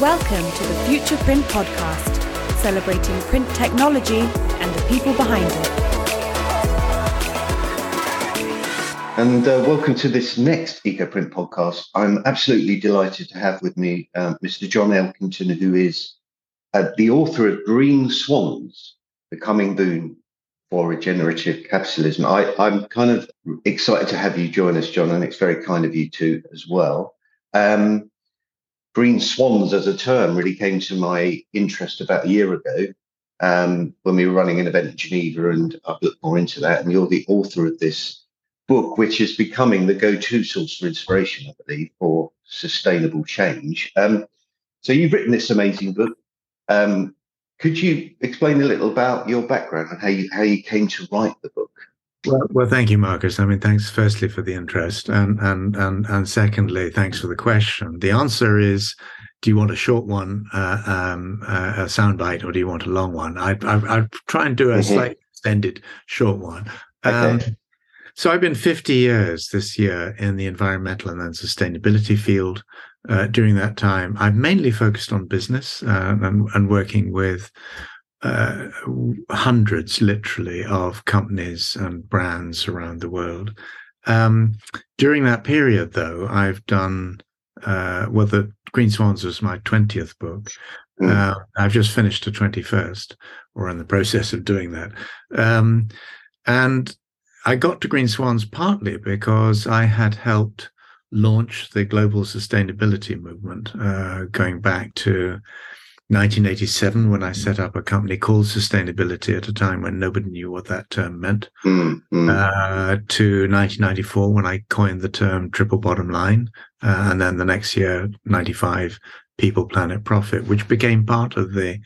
Welcome to the Future Print Podcast, celebrating print technology and the people behind it. And uh, welcome to this next EcoPrint podcast. I'm absolutely delighted to have with me um, Mr. John Elkington, who is uh, the author of Green Swans, The Coming Boom for Regenerative Capitalism. I, I'm kind of excited to have you join us, John, and it's very kind of you too as well. Um, green swans as a term really came to my interest about a year ago um, when we were running an event in Geneva, and I've looked more into that. And you're the author of this book, which is becoming the go-to source for inspiration, I believe, for sustainable change. Um, so you've written this amazing book. Um, could you explain a little about your background and how you how you came to write the book? Well, well, thank you, Marcus. I mean, thanks firstly for the interest, and and and and secondly, thanks for the question. The answer is, do you want a short one, uh, um, uh, a soundbite, or do you want a long one? I I I'd try and do a mm-hmm. slightly extended short one. Um, okay. So I've been 50 years this year in the environmental and then sustainability field. Uh, during that time, I've mainly focused on business uh, and, and working with uh, hundreds, literally, of companies and brands around the world. Um, during that period, though, I've done uh, well. The Green Swans was my twentieth book. Mm. Uh, I've just finished the twenty-first, or in the process of doing that. Um, and I got to Green Swans partly because I had helped launch the global sustainability movement, uh, going back to 1987 when I set up a company called Sustainability at a time when nobody knew what that term meant, mm-hmm. uh, to 1994 when I coined the term triple bottom line. Uh, and then the next year, 95, people, planet, profit, which became part of the,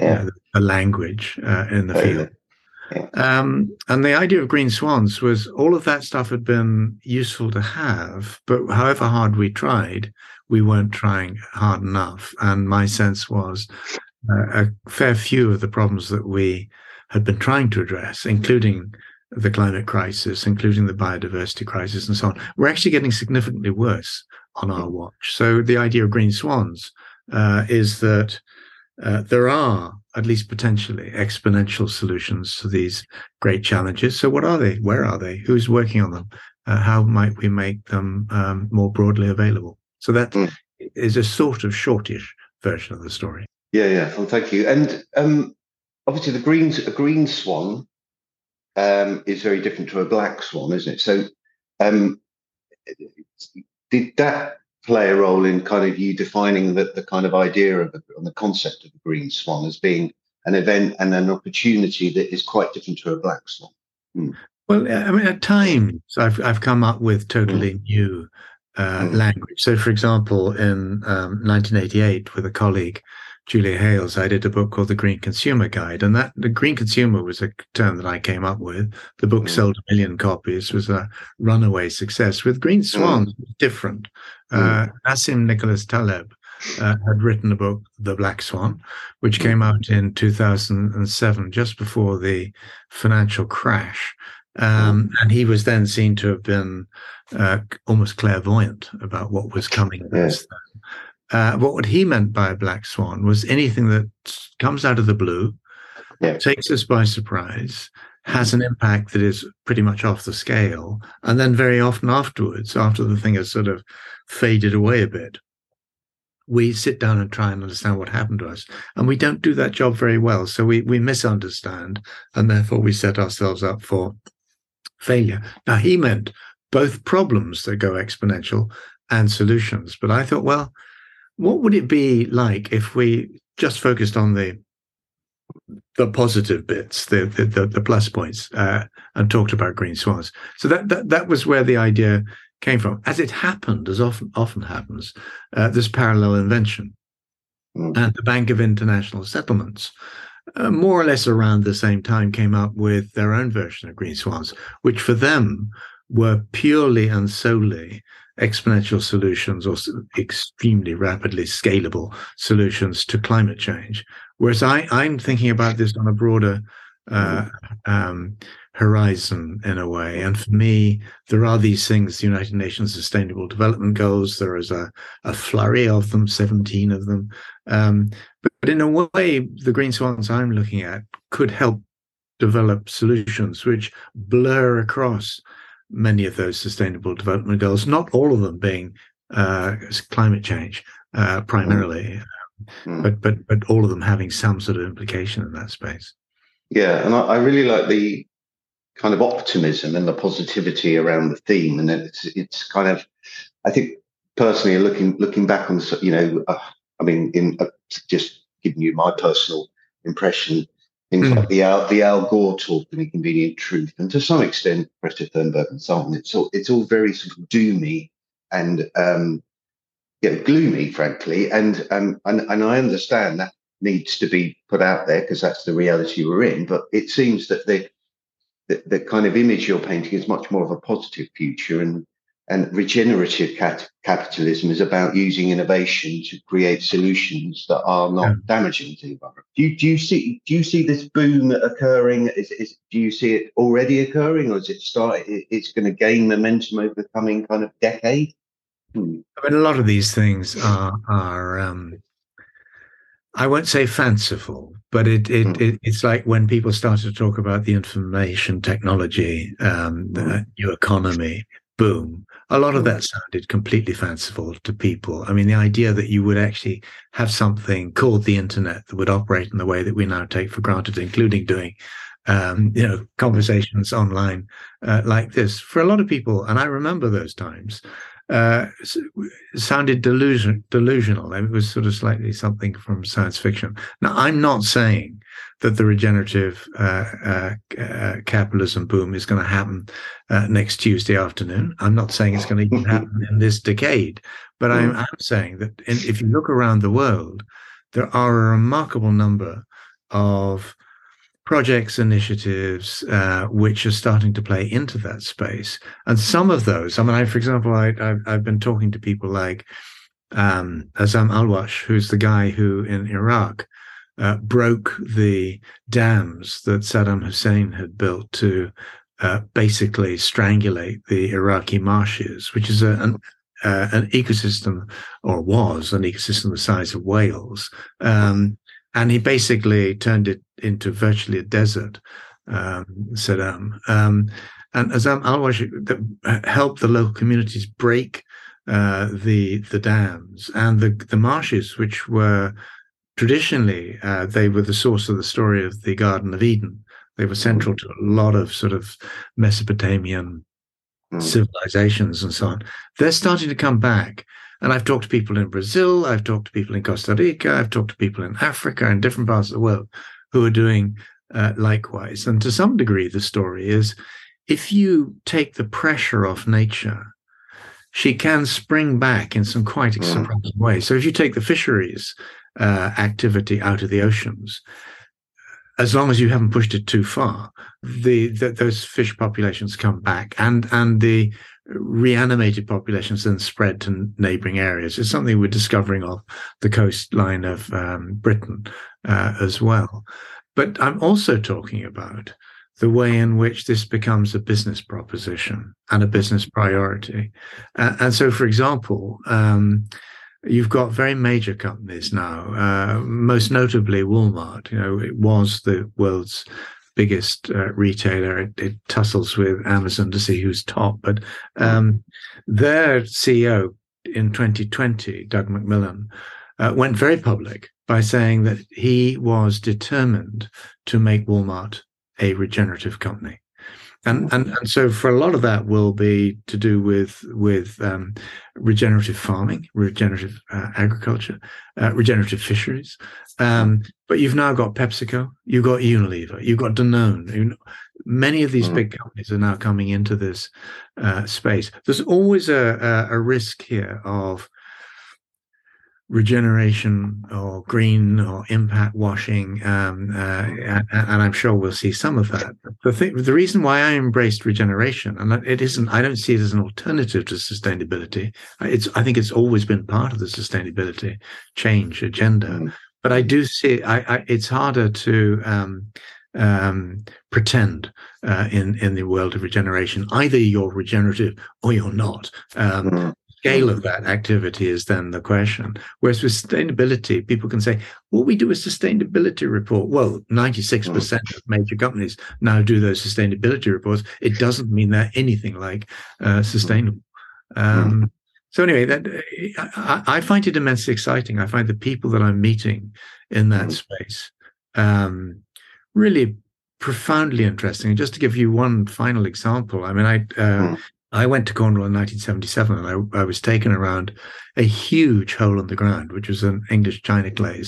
yeah. uh, the language uh, in the field. Um, and the idea of green swans was all of that stuff had been useful to have, but however hard we tried, we weren't trying hard enough. And my sense was uh, a fair few of the problems that we had been trying to address, including the climate crisis, including the biodiversity crisis, and so on, were actually getting significantly worse on our watch. So the idea of green swans uh, is that uh, there are at least potentially exponential solutions to these great challenges. So what are they? Where are they? Who's working on them? Uh, how might we make them um, more broadly available? So that mm. is a sort of shortish version of the story. Yeah, yeah. Well, thank you. And um, obviously, the green a green swan um, is very different to a black swan, isn't it? So, um, did that play a role in kind of you defining the, the kind of idea of the, the concept of the green swan as being an event and an opportunity that is quite different to a black swan? Hmm. Well, I mean, at times I've I've come up with totally mm. new uh, mm. language. So, for example, in um, 1988, with a colleague, Julia Hailes, I did a book called The Green Consumer Guide, and that the green consumer was a term that I came up with. The book mm. sold a million copies, was a runaway success. With Green Swans, mm. different. Uh, mm. Nassim Nicholas Taleb uh, had written a book, The Black Swan, which mm. came out in 2007, just before the financial crash. Um, and he was then seen to have been uh, almost clairvoyant about what was coming next. Uh, what he meant by a black swan was anything that comes out of the blue, yeah. takes us by surprise, has an impact that is pretty much off the scale, and then very often afterwards, after the thing has sort of faded away a bit, we sit down and try and understand what happened to us, and we don't do that job very well. So we we misunderstand, and therefore we set ourselves up for failure. Now he meant both problems that go exponential and solutions. But I thought, well, what would it be like if we just focused on the the positive bits, the the, the plus points, uh, and talked about green swans? So that, that that was where the idea came from. As it happened, as often often happens, uh, this parallel invention, mm. and the Bank of International Settlements. Uh, more or less around the same time came up with their own version of green swans which for them were purely and solely exponential solutions or extremely rapidly scalable solutions to climate change. Whereas I, I'm thinking about this on a broader uh, um, horizon in a way. And for me, there are these things, the United Nations Sustainable Development Goals. There is a, a flurry of them, 17 of them. Um, but, but, in a way, the green swans I'm looking at could help develop solutions which blur across many of those sustainable development goals, not all of them being uh, climate change uh, primarily, mm. but, but, but all of them having some sort of implication in that space. Yeah, and I, I really like the kind of optimism and the positivity around the theme, and it's it's kind of, I think personally looking looking back on you know, uh, I mean, in uh, just giving you my personal impression, things mm. like the Al, the Al Gore talk, the inconvenient truth, and to some extent Greta Thunberg and so on. It's all it's all very sort of doomy and um, yeah, gloomy, frankly, and um, and and I understand that needs to be put out there because that's the reality we're in. But it seems that the, the, the kind of image you're painting is much more of a positive future, and and regenerative cat- capitalism is about using innovation to create solutions that are not yeah. damaging to the environment. Do you, do you see do you see this boom occurring? Is, is do you see it already occurring, or is it start? It's going to gain momentum over the coming kind of decade. Hmm. I mean, a lot of these things are are um, I won't say fanciful, but it, it, mm. it, it's like when people started to talk about the information technology, um, the mm. new economy, boom. A lot of that sounded completely fanciful to people. I mean, the idea that you would actually have something called the internet that would operate in the way that we now take for granted, including doing, um, you know, conversations online uh, like this, for a lot of people, and I remember those times uh, sounded delusion, delusional. It was sort of slightly something from science fiction. Now, I'm not saying that the regenerative uh, uh, uh capitalism boom is going to happen uh, next Tuesday afternoon. I'm not saying it's going to happen in this decade, but I'm, I'm saying that in, if you look around the world, there are a remarkable number of projects, initiatives, uh, which are starting to play into that space. And some of those, I mean, I, for example, I, I've, I've been talking to people like um, Azzam Alwash, who's the guy who in Iraq uh, broke the dams that Saddam Hussein had built to uh, basically strangulate the Iraqi marshes, which is a, an, uh, an ecosystem, or was an ecosystem the size of Wales. Um, and he basically turned it into virtually a desert, um, Saddam. Um, and Azzam Alwash helped the local communities break uh, the the dams and the the marshes, which were traditionally uh, they were the source of the story of the Garden of Eden. They were central to a lot of sort of Mesopotamian mm. civilizations and so on. They're starting to come back. And I've talked to people in Brazil, I've talked to people in Costa Rica, I've talked to people in Africa and different parts of the world who are doing uh, likewise. And to some degree, the story is if you take the pressure off nature, she can spring back in some quite mm. surprising ways. So if you take the fisheries uh, activity out of the oceans, as long as you haven't pushed it too far, the, the, those fish populations come back, and and the reanimated populations then spread to neighboring areas. It's something we're discovering off the coastline of um, Britain uh, as well. But I'm also talking about the way in which this becomes a business proposition and a business priority. Uh, and so, for example, um, you've got very major companies now, uh, most notably Walmart. You know, it was the world's biggest uh, retailer. It, it, tussles with Amazon to see who's top, but um, their CEO in 2020, Doug McMillon, uh, went very public by saying that he was determined to make Walmart a regenerative company. And, and and so for a lot of that will be to do with with um, regenerative farming, regenerative uh, agriculture, uh, regenerative fisheries. Um, but you've now got PepsiCo, you've got Unilever, you've got Danone. Many of these mm. big companies are now coming into this uh, space. There's always a, a, a risk here of regeneration or green or impact washing, um, uh, and, and, I'm sure we'll see some of that. The thing, the reason why I embraced regeneration, and it isn't, I don't see it as an alternative to sustainability. It's, I think it's always been part of the sustainability change agenda, mm. but I do see, I, I, it's harder to um, um, pretend uh, in in the world of regeneration. Either you're regenerative or you're not. Um, mm scale of that activity is then the question. Whereas with sustainability, people can say, well, we do a sustainability report. Well, 96% mm. of major companies now do those sustainability reports. It doesn't mean they're anything like uh, sustainable. Um, so anyway, that I, I, find it immensely exciting. I find the people that I'm meeting in that space um, really profoundly interesting. And just to give you one final example, I mean, I uh. I went to Cornwall in 1977 and I, I, was taken around a huge hole in the ground, which was an English china clay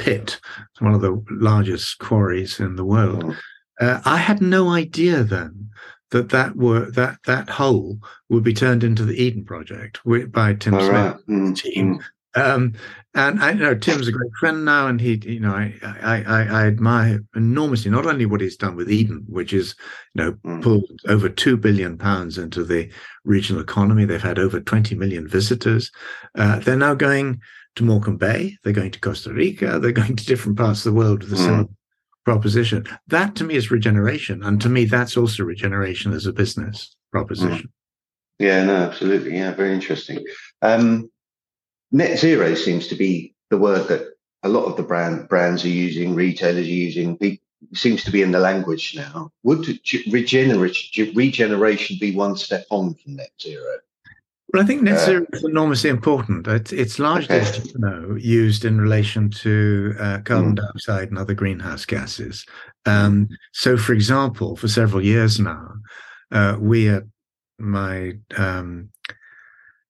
pit, it's one of the largest quarries in the world. Mm. Uh, I had no idea then that that were that that hole would be turned into the Eden Project by Tim All Smit right. mm. team. Um, and I you know Tim's a great friend now, and he, you know, I, I, I, I, admire enormously not only what he's done with Eden, which is, you know, mm. pulled over two billion pounds into the regional economy. They've had over twenty million visitors. Uh, they're now going to Morecambe Bay. They're going to Costa Rica. They're going to different parts of the world with the mm. similar proposition. That to me is regeneration, and to me that's also regeneration as a business proposition. Mm. Yeah, no, absolutely. Yeah, very interesting. Um, net zero seems to be the word that a lot of the brand brands are using, retailers are using. It seems to be in the language now. Would regeneration regeneration be one step on from net zero? Well, I think net uh, zero uh, is enormously important. It's, it's largely, okay. you know, used in relation to uh, carbon mm. dioxide and other greenhouse gases. Um, so, for example, for several years now, uh, we at my um,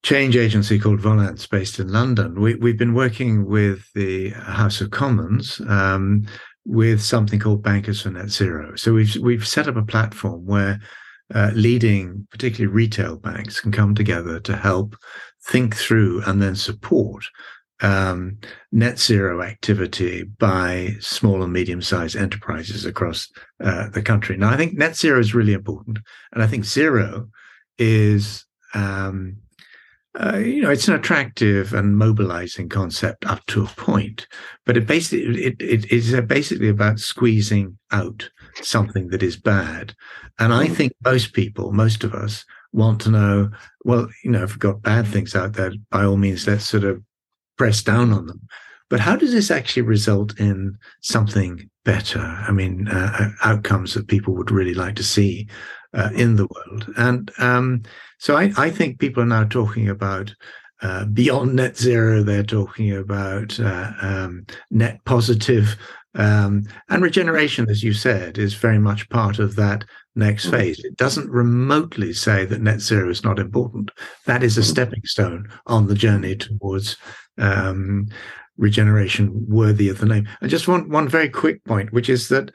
change agency called Volans, based in London, we, we've been working with the House of Commons um, with something called Bankers for Net Zero. So we've we've set up a platform where uh, leading, particularly retail banks, can come together to help think through and then support um, net zero activity by small and medium sized enterprises across uh, the country. Now, I think net zero is really important, and I think zero is um, uh, you know, it's an attractive and mobilizing concept up to a point, but it basically it, it is basically about squeezing out something that is bad. And I mm. think most people, most of us, want to know. Well, you know, if we've got bad things out there, by all means, let's sort of press down on them. But how does this actually result in something better? I mean, uh, uh outcomes that people would really like to see uh, in the world. And um, so I, I, think people are now talking about uh, beyond net zero. They're talking about uh, um, net positive. Um, and regeneration, as you said, is very much part of that next mm. phase. It doesn't remotely say that net zero is not important. That is a stepping stone on the journey towards um, regeneration worthy of the name. I just want one very quick point, which is that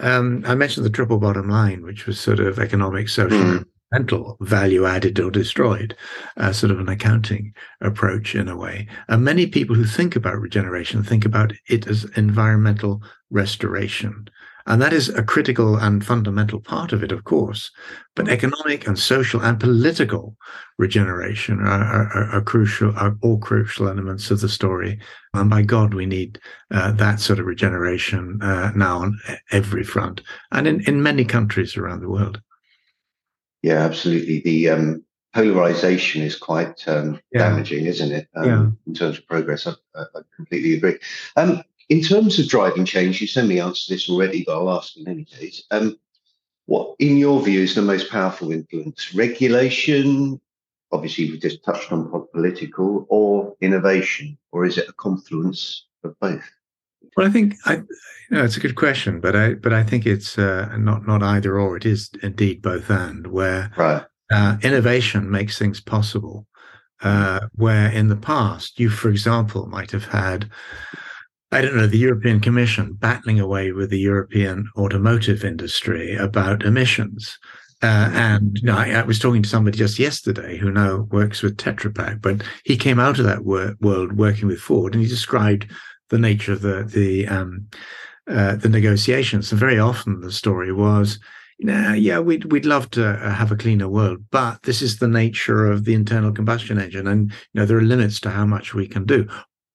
um, I mentioned the triple bottom line, which was sort of economic, social, mm. Mental value added or destroyed, uh, sort of an accounting approach in a way. And many people who think about regeneration think about it as environmental restoration. And that is a critical and fundamental part of it, of course. But economic and social and political regeneration are, are, are crucial, are all crucial elements of the story. And by God, we need uh, that sort of regeneration uh, now on every front and in, in many countries around the world. Yeah, absolutely. The um, polarization is quite um, yeah. damaging, isn't it? Um, yeah. In terms of progress, I, I completely agree. Um, in terms of driving change, you semi answered this already, but I'll ask in any case. Um, what, in your view, is the most powerful influence? Regulation, obviously, we just touched on political, or innovation, or is it a confluence of both? Well, I think I, you know, it's a good question, but I, but I think it's uh, not not either or. It is indeed both and. Where right. uh, innovation makes things possible, uh, where in the past you, for example, might have had I don't know, the European Commission battling away with the European automotive industry about emissions. Uh, and you know, I, I, was talking to somebody just yesterday who now works with Tetra Pak, but he came out of that wor- world working with Ford, and he described the nature of the the um, uh, the negotiations. And very often the story was, know, yeah, we'd we'd love to uh, have a cleaner world, but this is the nature of the internal combustion engine, and you know there are limits to how much we can do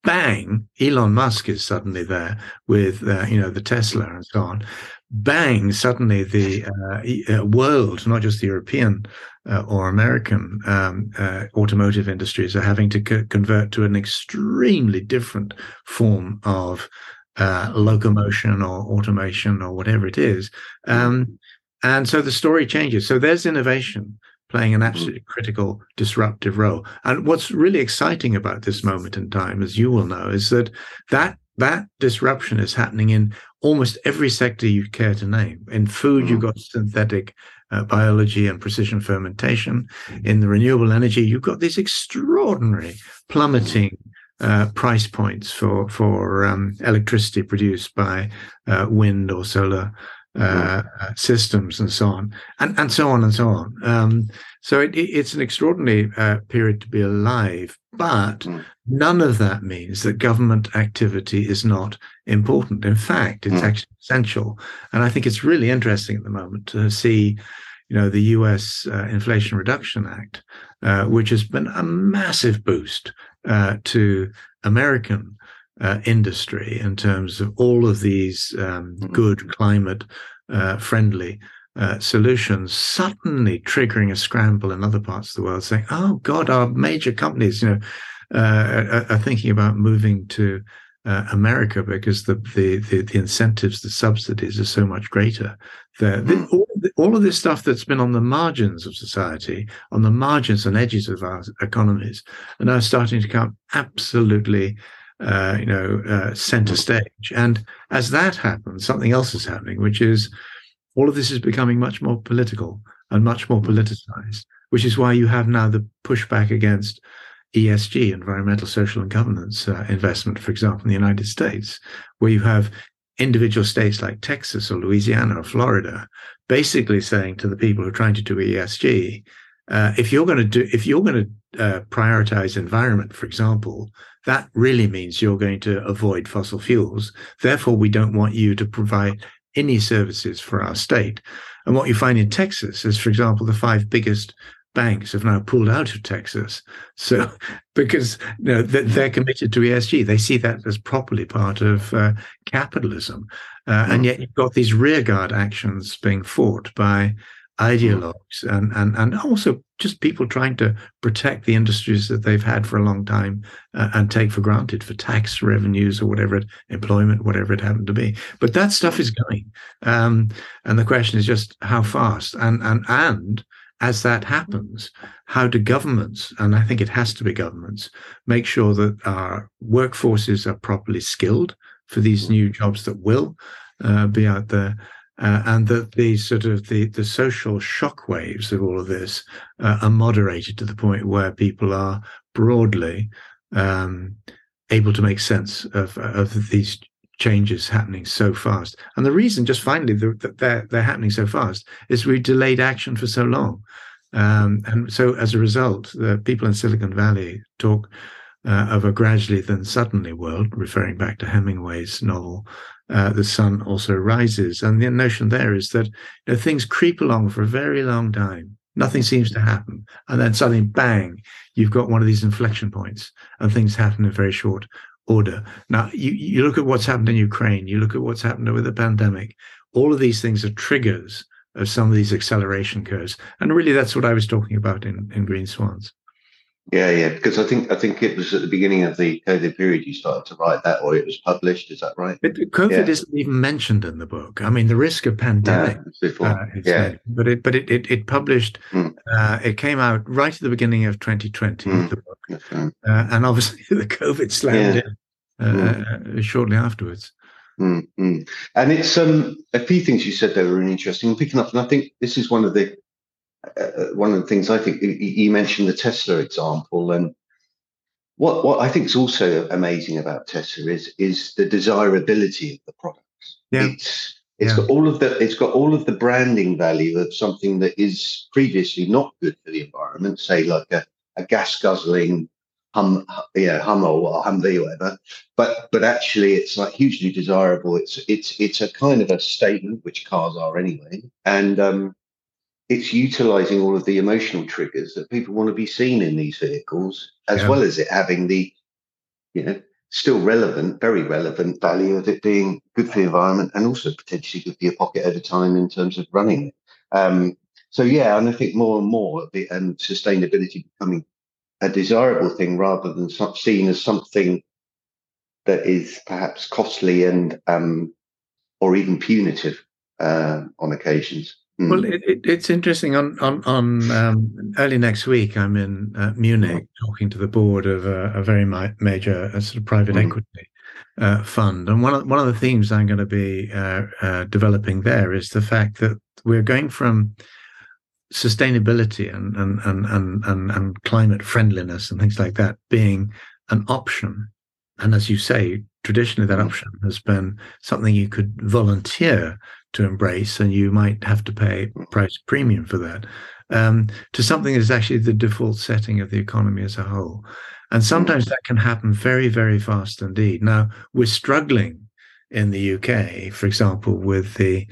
bang, Elon Musk is suddenly there with uh, you know the Tesla and so on. bang, suddenly the uh, uh, world, not just the European uh, or American um, uh, automotive industries, are having to co- convert to an extremely different form of uh, locomotion or automation or whatever it is. Um, and so the story changes. So there's innovation playing an mm. absolutely critical disruptive role. And what's really exciting about this moment in time, as you will know, is that that that disruption is happening in almost every sector you care to name. In food, you've mm. got synthetic uh, biology and precision fermentation. In the renewable energy, you've got these extraordinary plummeting uh, price points for for um, electricity produced by uh, wind or solar uh, uh, systems and so on, and and so on and so on. Um, so it, it's an extraordinary uh, period to be alive, but mm. none of that means that government activity is not important. In fact, it's mm. actually essential, and I think it's really interesting at the moment to see, you know, the U.S. Uh, Inflation Reduction Act, uh, which has been a massive boost uh, to American uh, industry in terms of all of these um, mm-hmm. good climate uh, friendly uh, solutions suddenly triggering a scramble in other parts of the world saying oh god our major companies you know uh, are, are, thinking about moving to uh, America because the, the, the the incentives the subsidies are so much greater the, mm. all, all of this stuff that's been on the margins of society on the margins and edges of our economies are now starting to come absolutely uh, you know, uh, center stage. And as that happens, something else is happening, which is all of this is becoming much more political and much more politicized, which is why you have now the pushback against ESG, environmental, social, and governance uh, investment, for example, in the United States, where you have individual states like Texas or Louisiana or Florida basically saying to the people who are trying to do ESG, uh, if you're going to do, if you're going to uh, prioritize environment, for example, that really means you're going to avoid fossil fuels. Therefore, we don't want you to provide any services for our state. And what you find in Texas is, for example, the five biggest banks have now pulled out of Texas. So, because you know, they're committed to ESG, they see that as properly part of uh, capitalism. Uh, and yet you've got these rearguard actions being fought by ideologues and, and, and also just people trying to protect the industries that they've had for a long time uh, and take for granted for tax revenues or whatever it, employment, whatever it happened to be. But that stuff is going. Um, and the question is just how fast and, and, and as that happens, how do governments, and I think it has to be governments, make sure that our workforces are properly skilled for these new jobs that will uh, be out there uh, and that the sort of the the social shock waves of all of this uh, are moderated to the point where people are broadly um, able to make sense of of these changes happening so fast. And the reason, just finally, that they're they're happening so fast is we delayed action for so long. Um, and so, as a result, the people in Silicon Valley talk uh, of a gradually then suddenly world, referring back to Hemingway's novel uh, the sun also rises. And the notion there is that you know, things creep along for a very long time. Nothing seems to happen. And then suddenly, bang, you've got one of these inflection points and things happen in very short order. Now, you, you look at what's happened in Ukraine, you look at what's happened with the pandemic. All of these things are triggers of some of these acceleration curves. And really, that's what I was talking about in, in Green Swans. Yeah, yeah, because I think I think it was at the beginning of the COVID period you started to write that, or it was published. Is that right? But COVID yeah. isn't even mentioned in the book. I mean, the risk of pandemic, yeah, uh, yeah. but it but it it, it published. Mm. Uh, it came out right at the beginning of 2020. Mm. The book, uh, and obviously the COVID slammed yeah. in mm. shortly afterwards. Mm-hmm. And it's um, a few things you said that were really interesting. picking up, and I think this is one of the uh, one of the things I think you mentioned the Tesla example, and what what I think is also amazing about Tesla is is the desirability of the products. Yeah. It's it's yeah. got all of the it's got all of the branding value of something that is previously not good for the environment, say like a, a gas guzzling hum yeah Hummer or Humvee or whatever. But but actually it's like hugely desirable. It's it's it's a kind of a statement, which cars are anyway. And um it's utilizing all of the emotional triggers that people want to be seen in these vehicles, as yeah. well as it having the, you know, still relevant, very relevant value of it being good for the environment and also potentially good for your pocket at a time in terms of running it. Um, so yeah, and I think more and more the, and sustainability becoming a desirable thing rather than seen as something that is perhaps costly and um, or even punitive uh, on occasions. Mm. Well, it, it, it's interesting. On on on um, early next week, I'm in uh, Munich mm. talking to the board of a, a very ma- major uh, sort of private mm. equity uh, fund, and one of one of the themes I'm going to be uh, uh, developing there is the fact that we're going from sustainability and and, and and and and climate friendliness and things like that being an option, and as you say, traditionally that option has been something you could volunteer to embrace, and you might have to pay price premium for that, um, to something that is actually the default setting of the economy as a whole. And sometimes that can happen very, very fast indeed. Now, we're struggling in the UK, for example, with the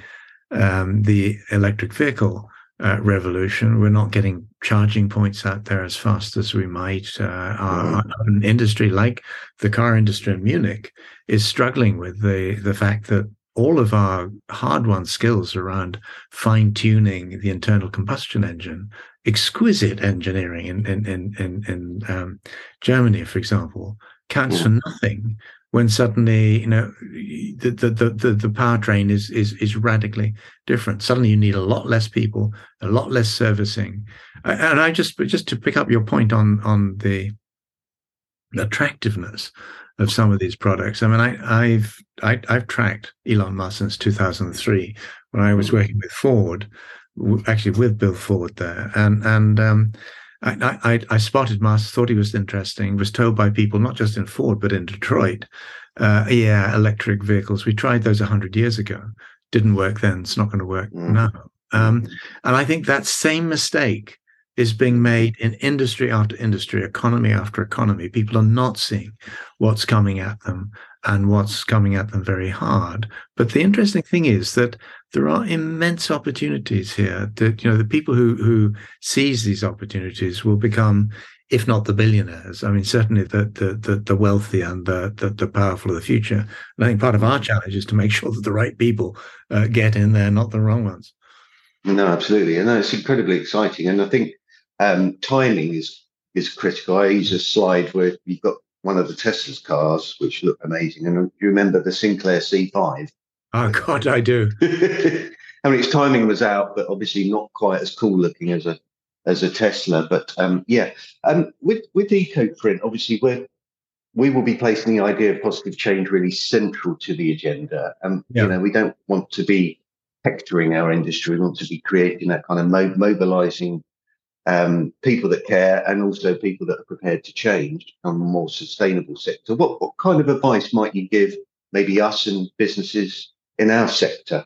um, the electric vehicle uh, revolution. We're not getting charging points out there as fast as we might. Uh, our, mm-hmm. our, industry, like the car industry in Munich, is struggling with the the fact that all of our hard won skills around fine tuning the internal combustion engine, exquisite engineering in in in in, in um, Germany, for example, counts yeah. for nothing when suddenly you know the the the the, powertrain is is is radically different. Suddenly, you need a lot less people, a lot less servicing, and I just just to pick up your point on on the attractiveness of some of these products. I mean, I, have I, have i have tracked Elon Musk since 2003 when I was mm. working with Ford, actually with Bill Ford there, and and um, I, I, I spotted Musk, thought he was interesting, was told by people not just in Ford but in Detroit, uh, yeah, electric vehicles. We tried those hundred years ago, didn't work then. It's not going to work mm. now. Um, and I think that same mistake is being made in industry after industry, economy after economy. People are not seeing what's coming at them and what's coming at them very hard. But the interesting thing is that there are immense opportunities here. That you know, the people who who seize these opportunities will become, if not the billionaires, I mean, certainly the the the, the wealthy and the, the, the powerful of the future. And I think part of our challenge is to make sure that the right people uh, get in there, not the wrong ones. No, absolutely, and it's incredibly exciting. And I think um, timing is is critical. I use a slide where you've got one of the Tesla's cars, which looked amazing, and you remember the Sinclair C5. Oh God, I do. I mean, its timing was out, but obviously not quite as cool looking as a as a Tesla. But um, yeah, um, with with EcoPrint, obviously we're we will be placing the idea of positive change really central to the agenda. And yeah. you know, we don't want to be hectoring our industry. We want to be creating that kind of mo- mobilizing um, people that care and also people that are prepared to change to become a more sustainable sector. What, what kind of advice might you give maybe us and businesses in our sector?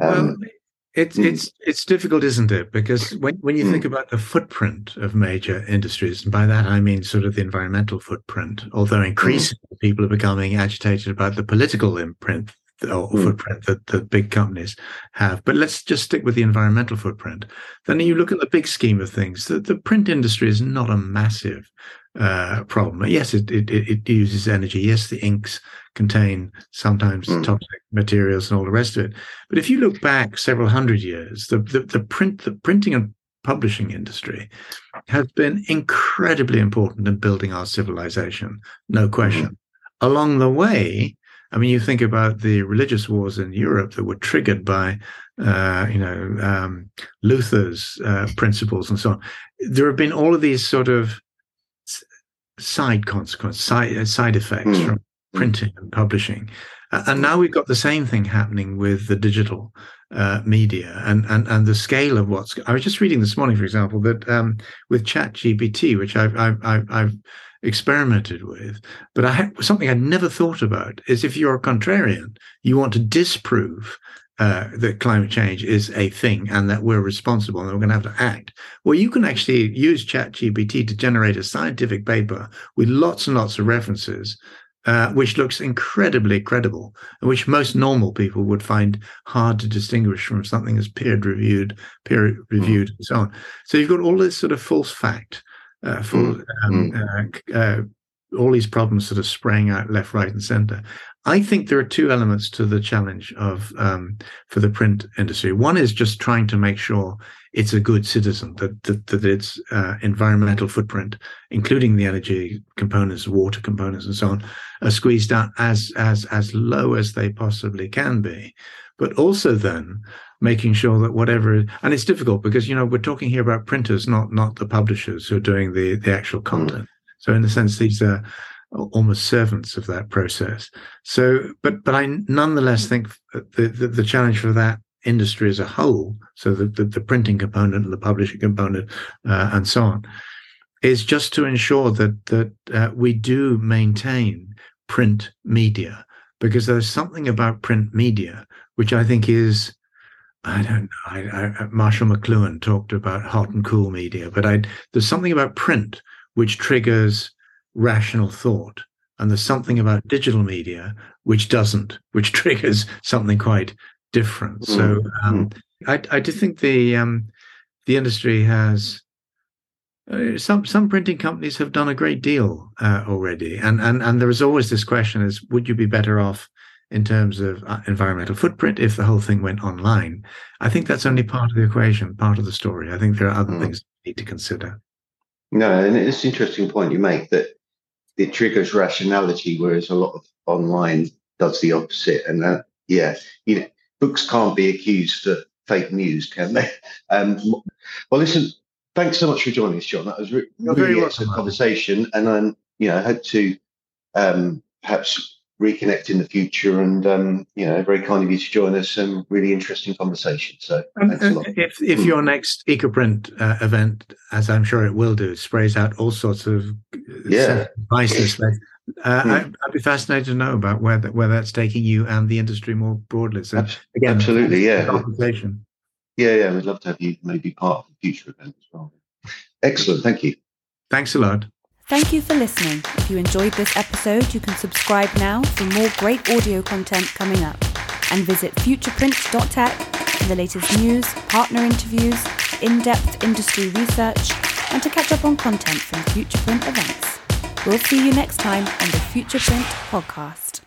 Um, well, it's mm. it's it's difficult, isn't it? Because when when you mm. think about the footprint of major industries, and by that I mean sort of the environmental footprint, although mm. increasingly mm. people are becoming agitated about the political imprint or mm. footprint that, that big companies have. But let's just stick with the environmental footprint. Then you look at the big scheme of things. The, the print industry is not a massive uh, problem. Yes, it, it, it uses energy. Yes, the inks contain sometimes mm. toxic materials and all the rest of it. But if you look back several hundred years, the, the, the print the printing and publishing industry has been incredibly important in building our civilization, no question. Mm. Along the way, I mean, you think about the religious wars in Europe that were triggered by, uh, you know, um, Luther's uh, principles and so on. There have been all of these sort of side consequences, side, uh, side effects mm. from printing and publishing. Uh, and now we've got the same thing happening with the digital uh, media and, and and the scale of what's. I was just reading this morning, for example, that um, with ChatGPT, which I've, I've, I've, I've experimented with. But I had, something I'd never thought about is if you're a contrarian, you want to disprove uh, that climate change is a thing and that we're responsible and we're going to have to act. Well, you can actually use ChatGPT to generate a scientific paper with lots and lots of references. Uh, which looks incredibly credible, and which most normal people would find hard to distinguish from something as peer reviewed, peer reviewed, mm. and so on. So you've got all this sort of false fact uh, for mm, um, mm. Uh, uh, all these problems sort of spraying out left, right, and center. I think there are two elements to the challenge of um, for the print industry. One is just trying to make sure it's a good citizen, that that, that its uh, environmental footprint, including the energy components, water components, and so on, are squeezed out as as as low as they possibly can be. But also then making sure that whatever and it's difficult because you know we're talking here about printers, not not the publishers who are doing the the actual mm. content. Mm. So in a sense, these are almost servants of that process. So, but but I nonetheless think the, the, the challenge for that industry as a whole, so the the, the printing component and the publishing component uh, and so on, is just to ensure that that uh, we do maintain print media because there's something about print media which I think is I don't know. I, I, Marshall McLuhan talked about hot and cool media, but I, there's something about print which triggers rational thought. And there's something about digital media which doesn't, which triggers something quite different. Mm. So um, mm. I, I do think the um, the industry has uh, some some printing companies have done a great deal uh, already, and and and there is always this question: is would you be better off in terms of uh, environmental footprint if the whole thing went online? I think that's only part of the equation, part of the story. I think there are other mm. things you need to consider. No, and it's an interesting point you make that it triggers rationality, whereas a lot of online does the opposite. And that, yeah, you know, books can't be accused for fake news, can they? Um, well, listen, thanks so much for joining us, John. That was re- really excellent conversation, and I'm, you know, I hope to um, perhaps reconnect in the future. And um, you know, very kind of you to join us. and really interesting conversation. So, if if your next EcoPrint uh, event, as I'm sure it will do, sprays out all sorts of uh, yeah devices. Uh, hmm. I'd, I'd, be fascinated to know about where that, where that's taking you and the industry more broadly. So again, absolutely, yeah. Conversation. Yeah, yeah, we'd love to have you maybe part of the future event as well. Excellent, thank you. Thanks a lot. Thank you for listening. If you enjoyed this episode, you can subscribe now for more great audio content coming up. And visit futureprint.tech for the latest news, partner interviews, in depth industry research, and to catch up on content from Futureprint events. We'll see you next time on the Futureprint podcast.